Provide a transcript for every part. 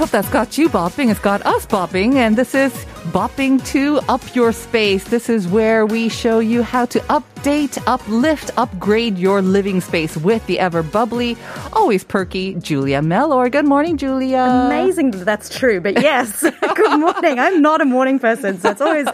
Hope that's got you bopping. It's got us bopping. And this is Bopping to Up Your Space. This is where we show you how to update, uplift, upgrade your living space with the ever bubbly, always perky Julia Mellor. Good morning, Julia. Amazing that that's true, but yes. Good morning. I'm not a morning person, so it's always wow.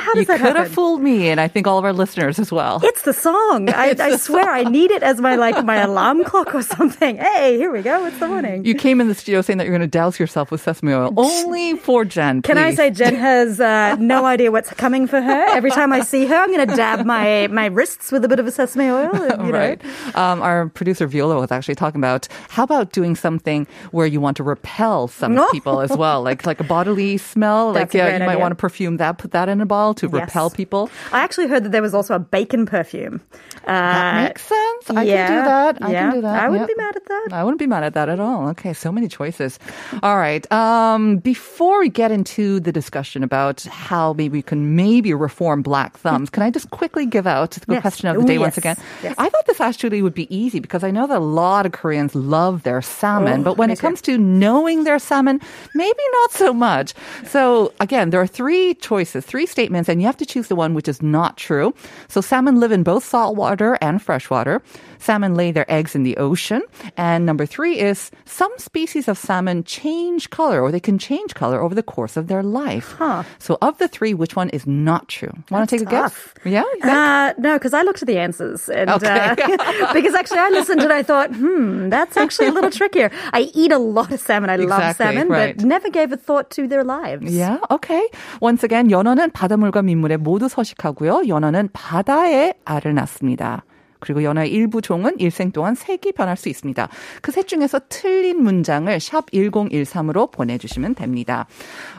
How does You that could happen? have fooled me, and I think all of our listeners as well. it's the song. I, I swear, I need it as my like my alarm clock or something. Hey, here we go. It's the morning. You came in the studio saying that you're going to douse yourself with sesame oil. Only for Jen. Can I say Jen has uh, no idea what's coming for her? Every time I see her, I'm going to dab my my wrists with a bit of a sesame oil. and, You know. right. Um, our producer Viola was actually talking about how about doing something where you want to repel some No. people as well, like like a bodily smell. like That's a yeah, you might want to perfume that, put that in a bottle to Yes. repel people. I actually heard that there was also a bacon perfume. Uh, That makes sense. I yeah, can do that. I yeah. can do that. I wouldn't be mad at that. I wouldn't be mad at that at all. Okay, so many choices. All right. Um, before we get into the discussion about how maybe we can maybe reform black thumbs, can I just quickly give out the Yes. question of the Ooh, day once yes. again? Yes. I thought this actually would be easy because I know that a lot of Koreans love their salmon, Oh, but when it comes to knowing their salmon, maybe not so much. So again, there are three choices, three statements, and you have to choose the one which is not true. So salmon live in both saltwater and freshwater. Salmon lay their eggs in the ocean. And number three is some species of salmon change color or they can change color over the course of their life. Huh. So of the three, which one is not true? Want to take a tough. guess? Yeah? you think? Uh, no, because I looked at the answers, and Okay. uh, because actually I listened and I thought, hmm, that's actually a little trickier. I eat a lot of salmon. I love Exactly, salmon, right. but never gave a thought to their lives. Yeah, okay. Once again, 연어는 바닷물과 민물에 모두 서식하고요. 연어는 바다에 알을 낳습니다. 그리고 연어의 일부 종은 일생 동안 색이 변할 수 있습니다. 그 셋 중에서 틀린 문장을 샵 1013으로 보내주시면 됩니다.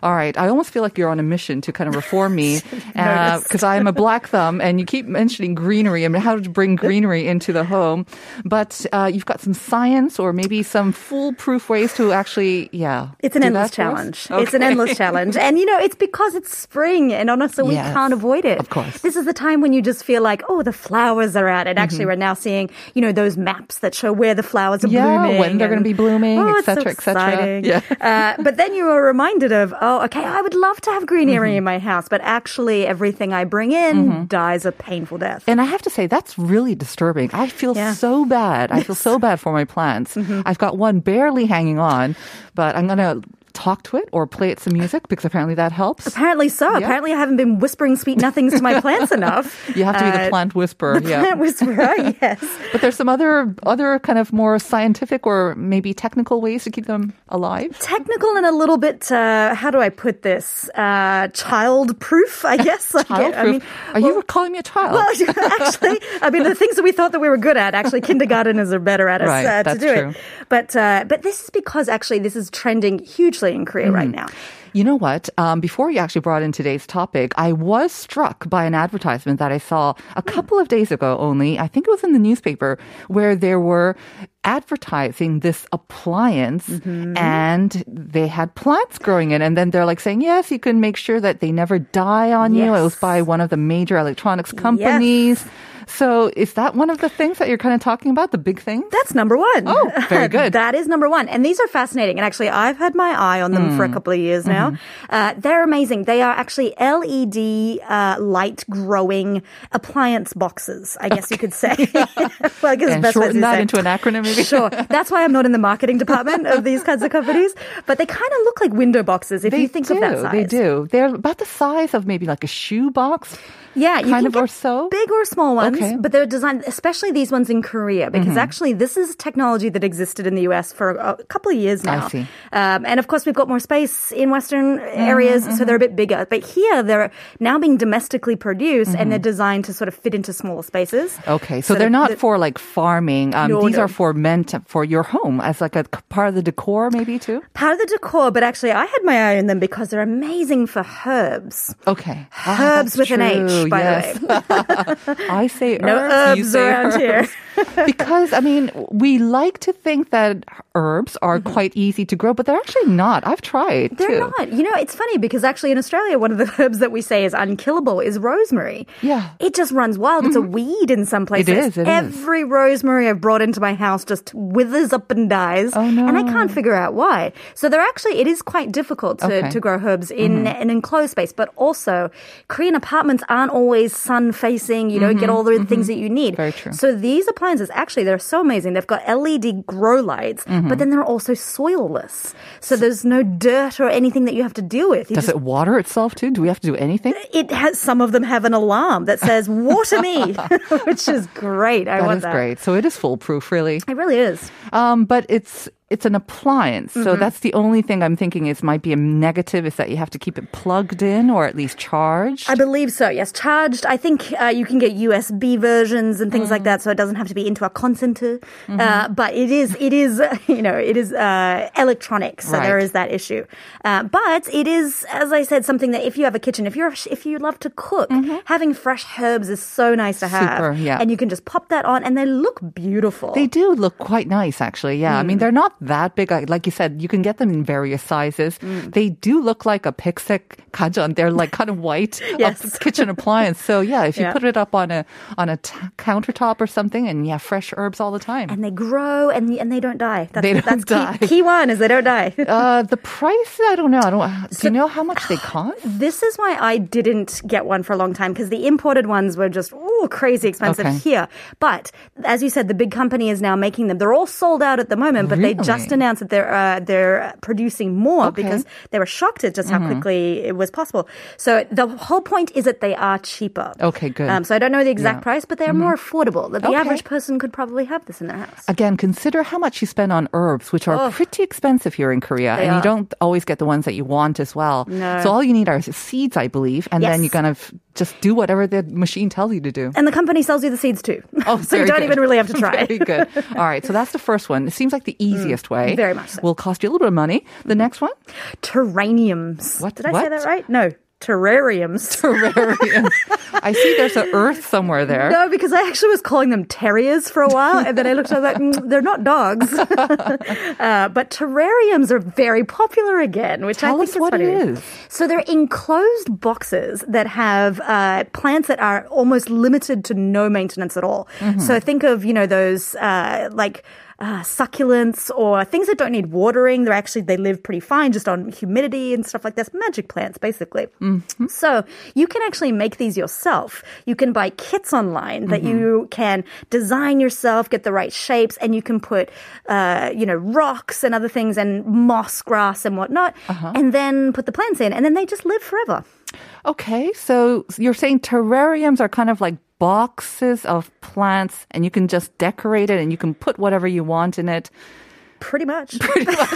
Alright, I almost feel like you're on a mission to kind of reform me because I'm a black thumb and you keep mentioning greenery and how to bring greenery into the home. But uh, you've got some science or maybe some foolproof ways to actually, yeah. It's an do endless that for us? challenge. It's an Okay. endless challenge. And you know, it's because it's spring and honestly we Yes, can't avoid it. of course. This is the time when you just feel like, oh, the flowers are out. And actually Mm-hmm. we're now seeing, you know, those maps that show where the flowers are Yeah, blooming. when they're gonna be blooming, oh, etc. it's so et Yeah. Uh, but then you are reminded of, oh, okay, I would love to have greenery Mm-hmm. in my house, but actually everything I bring in dies a painful death. And I have to say, that's really disturbing. I feel Yeah. so bad. I feel so bad for my plants. I've got one barely hanging on, but I'm going to talk to it or play it some music because apparently that helps. Apparently so. Apparently I haven't been whispering sweet nothings to my plants enough. You have to be the Uh, plant whisperer. The yeah. plant whisperer, yes. But there's some other other kind of more scientific or maybe technical ways to keep them alive. technical and a little bit uh, how do I put this uh, child proof I guess Like, Child I mean Are you calling me a child? well, actually I mean the things that we thought that we were good at actually kindergarteners are better at us Right, uh, to do true. it but uh, but this is because actually this is trending hugely in Korea right Mm-hmm. now You know what? Um, before you actually brought in today's topic, I was struck by an advertisement that I saw a couple of days ago only. I think it was in the newspaper where there were advertising this appliance and they had plants growing in. And then they're like saying, yes, you can make sure that they never die on you. It was by one of the major electronics companies. So is that one of the things that you're kind of talking about? The big thing? That's number one. Oh, very good. that is number one. And these are fascinating. And actually, I've had my eye on them for Hmm. a couple of years now. Mm-hmm. Uh, they're amazing. They are actually LED uh, light growing appliance boxes, I guess you could say. well, I guess and the best way shorten that into an acronym maybe? Sure. That's why I'm not in the marketing department of these kinds of companies. But they kind of look like window boxes if They you think do. of that size. They do. They're about the size of maybe like a shoe box. Yeah, you kind of or so. big or small ones, Okay. but they're designed, especially these ones in Korea, because Mm-hmm. actually this is technology that existed in the US for a couple of years now. I see. Um, and of course, we've got more space in Western areas, so they're a bit bigger. But here, they're now being domestically produced, and they're designed to sort of fit into smaller spaces. Mm-hmm. Okay, so, So they're not the- for like farming. Um, No, these no. are for meant for your home as like a part of the decor, maybe too. Part of the decor, but actually, I had my eye on them because they're amazing for herbs. Okay, Ah, Herbs that's with an H, by yes. the way. I say No herbs, herbs around here. Because I mean, we like to think that herbs are quite easy to grow, but they're actually not. I've tried. Mm-hmm. They're too. not. You know, it's funny because actually in Australia, one of the herbs that we say is unkillable is rosemary. Yeah. Mm-hmm. It just runs wild. It's a weed in some places. is, it is. Every rosemary I've brought into my house just withers up and dies. Oh, no. And I can't figure out why. So they're actually, it is quite difficult to, Okay. Mm-hmm. to grow herbs in an enclosed space. But also, Korean apartments aren't always sun facing. You don't get all the things that you need. Mm-hmm. Very true. So these appliances, actually, they're so amazing. They've got LED grow lights, Mm-hmm. but then they're also soilless. So there's no dirt or anything that you have to deal with. You Does just- it water itself too? Do we have to do anything? it has some of them have an alarm that says "Water me," which is great. I That want is that. great. So it is foolproof, really. It really is. Um, but it's it's an appliance, so Mm-hmm. that's the only thing I'm thinking is might be a negative is that you have to keep it plugged in or at least charged. I believe so. Yes, charged. I think uh, you can get USB versions and things like Mm. that, so it doesn't have to be into a constant. Uh, Mm-hmm. but it is, it is, you know, it is uh, electronic, so there Right. is that issue. Uh, but it is, as I said, something that if you have a kitchen, if you're if you love to cook, having fresh herbs is so nice to have. Mm-hmm. Super, yeah. And you can just pop that on, and they look beautiful. They do look quite nice, actually. Yeah, I Mm. mean they're not that big. Like like you said, you can get them in various sizes. Mm. They do look like a pixic gajan. They're like kind of white Yes. kitchen appliance. So yeah, if you Yeah. put it up on a on a t- countertop or something, and yeah, fresh herbs all the time. and they grow and and they don't die. That's, They don't that's key- die. Key, one is they don't die. uh, the price, I don't know. I don't. Do you know how much they cost? This is why I didn't get one for a long time because the imported ones were just ooh, crazy expensive Okay. here. But as you said, the big company is now making them. They're all sold out at the moment, but they just announced that they're uh, they're producing more Okay. because they were shocked at just how quickly it was possible. So the whole point is that they are cheaper. Okay, good. Um, so I don't know the exact Yeah. price, but they are more affordable. That the Okay. average person could probably have this in their house. Again, consider how much you spend on herbs, which are pretty expensive here in Korea, They and you don't always get the ones that you want as well. No. So all you need are seeds, I believe, and then you Yes. kind of just do whatever the machine tells you to do. And the company sells you the seeds too. Oh, so you don't good. even really have to try. Very good. All right, so that's the first one. It seems like the easiest way. Mm, very much so. Will cost you a little bit of money. The next one, Terraniums. What- Did I say that right? No. Terrariums. terrarium. I see there's an earth somewhere there. No, because I actually was calling them terriers for a while, and then I looked at like mm, they're not dogs. uh, but terrariums are very popular again, which I think us is what funny. it is. So they're enclosed boxes that have uh, plants that are almost limited to no maintenance at all. Mm-hmm. So think of you know those uh, like. Uh, succulents or things that don't need watering. They're actually, they live pretty fine just on humidity and stuff like this. Magic plants, basically. Mm-hmm. So you can actually make these yourself. You can buy kits online that Mm-hmm. you can design yourself, get the right shapes, and you can put, uh, you know, rocks and other things and moss, grass, and whatnot, Uh-huh. and then put the plants in, and then they just live forever. Okay, so you're saying terrariums are kind of like boxes of plants, and you can just decorate it, and you can put whatever you want in it. Pretty much. Pretty much.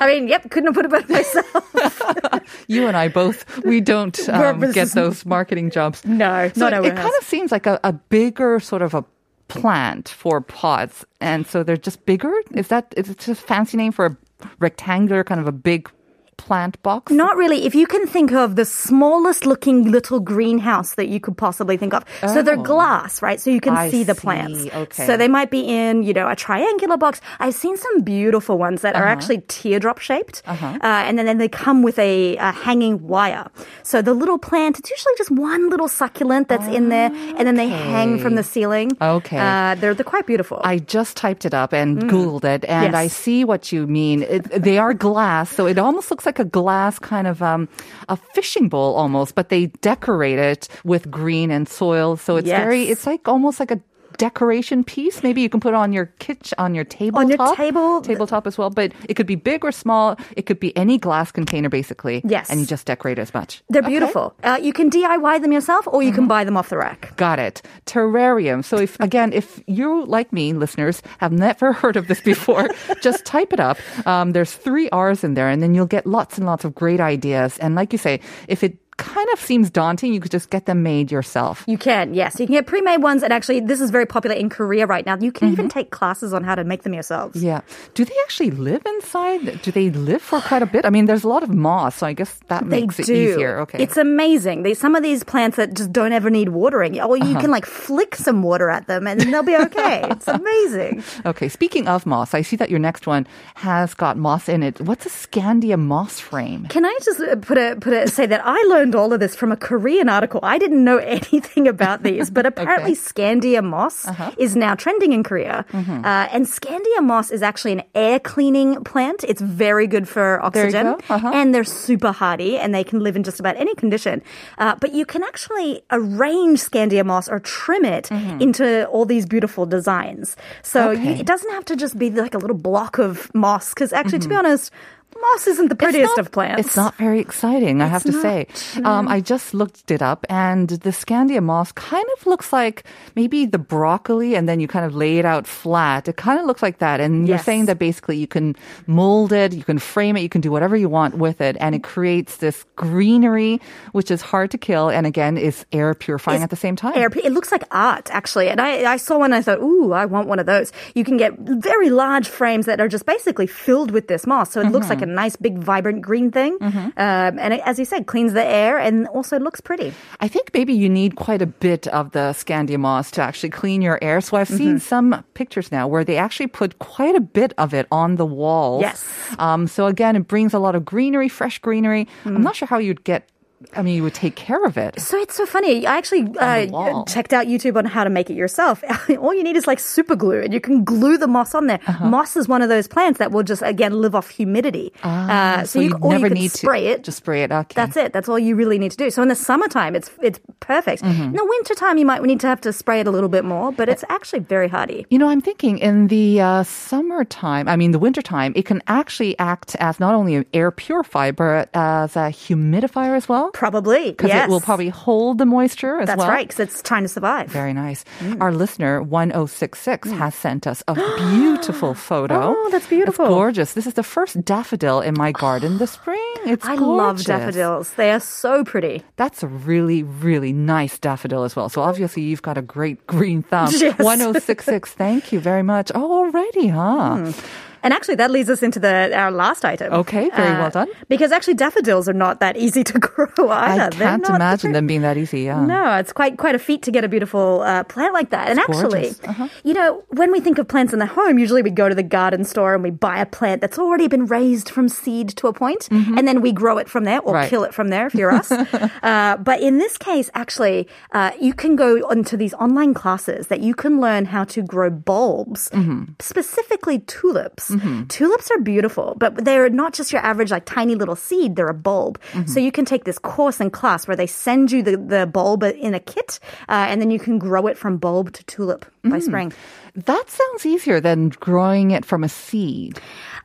I mean, yep, couldn't have put it better myself. You and I both, we don't um, get those marketing jobs. No, So not it, it kind of seems like a, a bigger sort of a plant for pots, and so they're just bigger. Is that is it just a fancy name for a rectangular kind of a big plant box? Not really. If you can think of the smallest looking little greenhouse that you could possibly think of. So they're Oh. glass, right? So you can I see the see. plants. Okay. So they might be in, you know, a triangular box. I've seen some beautiful ones that Uh-huh. are actually teardrop shaped. Uh, and then, then they come with a, a hanging wire. So the little plant, it's usually just one little succulent that's in there. And then they hang from the ceiling. Okay. Uh, they're, they're quite beautiful. I just typed it up and Googled it, and Mm. Yes. I see what you mean. It, they are glass, so it almost looks like a glass kind of um, a fishing bowl almost, but they decorate it with green and soil, so it's Yes. very. It's like almost like a decoration piece. Maybe you can put on your kitchen, on your tabletop, On your table. tabletop as well. But it could be big or small. It could be any glass container, basically. Yes. and you just decorate as much. they're Okay. beautiful. Uh, you can DIY them yourself or you can Mm-hmm. buy them off the rack. Got it. Terrarium. So if again, if you like me, listeners, have never heard of this before, just type it up. Um, there's three R's in there, and then you'll get lots and lots of great ideas. And like you say, if it kind of seems daunting, you could just get them made yourself. You can, yes. You can get pre-made ones, and actually, this is very popular in Korea right now. You can even take classes on how to make them yourselves. Mm-hmm. Yeah. Do they actually live inside? Do they live for quite a bit? I mean, there's a lot of moss, so I guess that They makes it easier. Okay. It's amazing. They, some of these plants that just don't ever need watering, or Uh-huh. you can like flick some water at them, and they'll be okay. it's amazing. okay. Speaking of moss, I see that your next one has got moss in it. What's a Scandia moss frame? Can I just uh, put a put a say that I learned all of this from a Korean article. I didn't know anything about these, but apparently Scandia moss Uh-huh. is now trending in Korea. Mm-hmm. Uh, and Scandia moss is actually an air cleaning plant. It's very good for oxygen. Uh-huh. and they're super hardy, and they can live in just about any condition. Uh, but you can actually arrange Scandia moss or trim it into all these beautiful designs. So you, Mm-hmm. It doesn't have to just be like a little block of moss, because actually, to be honest. Moss isn't the prettiest not- of plants. It's not very exciting, I have to It's say. Um, I just looked it up, and the Scandia moss kind of looks like maybe the broccoli, and then you kind of lay it out flat. It kind of looks like that. And you're saying that basically you can mold it, you can frame it, you can do whatever you want with it, and it creates this greenery, which is hard to kill, and again, is air purifying It's at the same time. Air, it looks like art, actually. And I, I saw one and I thought, ooh, I want one of those. You can get very large frames that are just basically filled with this moss. So it looks like Mm-hmm. Nice, big, vibrant green thing. Um, and it, as you said, cleans the air and also looks pretty. I think maybe you need quite a bit of the Scandia moss to actually clean your air. So I've seen some pictures now where they actually put quite a bit of it on the walls. Yes. Um, so again, it brings a lot of greenery, fresh greenery. I'm not sure how you'd get. I mean, you would take care of it. So it's so funny. I actually uh, checked out YouTube on how to make it yourself. All you need is like super glue, and you can glue the moss on there. Uh-huh. Moss is one of those plants that will just again live off humidity. Ah, uh, so, you, you or never you need spray to it. Just spray it. Okay. That's it. That's all you really need to do. So in the summertime, it's it's perfect. Mm-hmm. In the wintertime, you might need to have to spray it a little bit more, but it's actually very hardy. You know, I'm thinking in the uh, summertime, I mean, the wintertime, it can actually act as not only an air purifier, but as a humidifier as well. Probably, Because yes. it will probably hold the moisture as That's well. right, because it's trying to survive. Very nice. Mm. Our listener, 1066, mm. has sent us a beautiful photo. Oh, that's beautiful. It's gorgeous. This is the first daffodil in my garden this spring. It's I gorgeous. love daffodils. They are so pretty. That's a really, really nice daffodil as well. So obviously you've got a great green thumb. Yes. 1066, thank you very much. Oh, already, huh? Hmm. And actually, that leads us into the our last item. Uh, Okay, very well done. Because actually, daffodils are not that easy to grow either. I can't imagine the- them being that easy. Yeah. No, it's quite quite a feat to get a beautiful uh, plant like that. And actually. Uh-huh. you know, when we think of plants in the home, usually we go to the garden store and we buy a plant that's already been raised from seed to a point, and then we grow it from there or Mm-hmm. Right. kill it from there if you're us. uh, but in this case, actually, uh, you can go onto these online classes that you can learn how to grow bulbs, Mm-hmm. specifically tulips. Tulips are beautiful, but they're not just your average like tiny little seed; they're a bulb. Mm-hmm. So you can take this course in class where they send you the, the bulb in a kit, uh, and then you can grow it from bulb to tulip by Mm. spring. That sounds easier than growing it from a seed.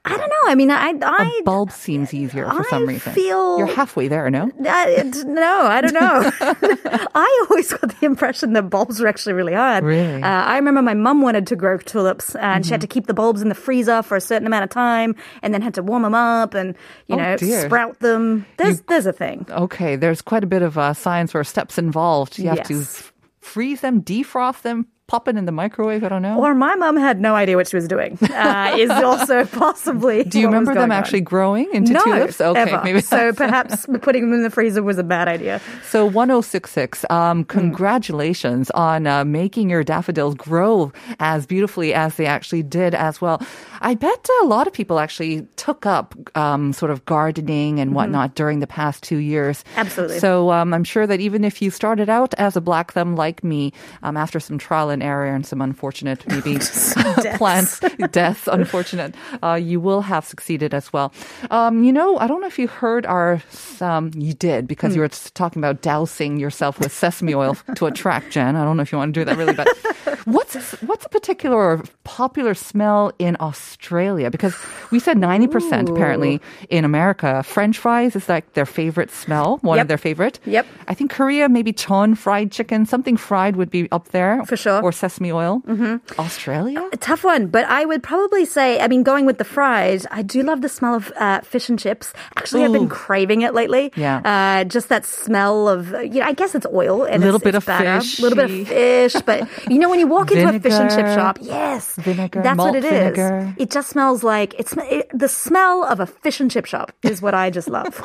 I don't know. I mean, I, I A bulb seems easier for some reason. feel- You're halfway there, no? It- no, I don't know. I always got the impression that bulbs were actually really hard. Really? Uh, I remember my mum wanted to grow tulips, and she had to Mm-hmm. keep the bulbs in the freezer for a certain amount of time, and then had to warm them up and you Oh, know dear. sprout them. There's there's a thing. Okay, there's quite a bit of uh, science or steps involved. You have to Yes. f- freeze them, defrost them, pop it in the microwave. I don't know. Or my mom had no idea what she was doing. Uh, is also possibly. Do you remember them going on. actually growing into no, tulips? Okay, ever. maybe so perhaps putting them in the freezer was a bad idea. So 1066, um, Hmm. congratulations on uh, making your daffodils grow as beautifully as they actually did as well. I bet a lot of people actually took up um, sort of gardening and whatnot during the past two years. Mm-hmm. Absolutely. So um, I'm sure that even if you started out as a black thumb like me, um, after some trial and error and some unfortunate maybe plants deaths, unfortunate, uh, you will have succeeded as well. Um, you know, I don't know if you heard our, um, you did because you were talking about dousing yourself with sesame oil to attract Jen. I don't know if you want to do that really, but what's what's a particular popular smell in Australia? Because we said ninety percent apparently in America, French fries is like their favorite smell, one Yep. of their favorite. Yep. I think Korea maybe chon fried chicken, something fried would be up there For sure. or sesame oil. Mm-hmm. Australia. A tough one, but I would probably say, I mean, going with the fries, I do love the smell of uh, fish and chips. Actually, I've been craving it lately. Yeah. Uh, just that smell of, you know, I guess it's oil. And Little it's, bit of batter. fish. A little bit of fish. But, you know, when you walk into a fish and chip shop, yes. Vinegar, That's what it is. vinegar. It just smells like, it's it, the smell of a fish and chip shop is what I just love.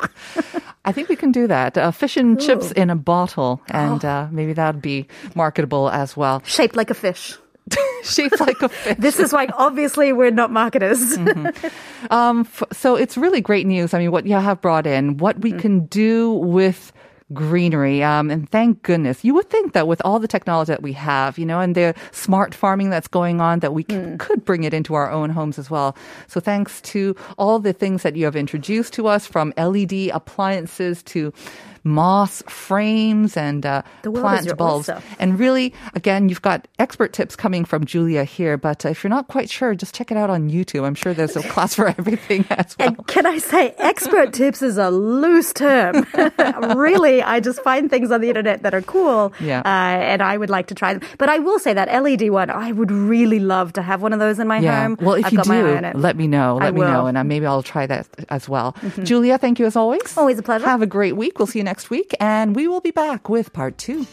I think we can do that. Uh, fish and chips in a bottle, and Oh. uh, maybe that'd be marketable as well. Shaped like a fish. Shaped like a fish. This is why, obviously, we're not marketers. Um, f- so it's really great news. I mean, what you have brought in, what we can do with greenery. Um, and thank goodness. You would think that with all the technology that we have, you know, and the smart farming that's going on, that we c- could bring it into our own homes as well. So thanks to all the things that you have introduced to us from LED appliances to moss frames and uh, The world is plant bulbs. oyster. And really, again, you've got expert tips coming from Julia here. But uh, if you're not quite sure, just check it out on YouTube. I'm sure there's a class for everything as well. And can I say, expert tips is a loose term. really, I just find things on the internet that are cool, Yeah. uh, and I would like to try them. But I will say that LED one, I would really love to have one of those in my yeah. home. Well, if I've you got my eye do, let me know. I Let me know, will. Mm-hmm. and uh, maybe I'll try that as well. Julia, thank you as always. Always a pleasure. Have a great week. We'll see you next week, and we will be back with part two.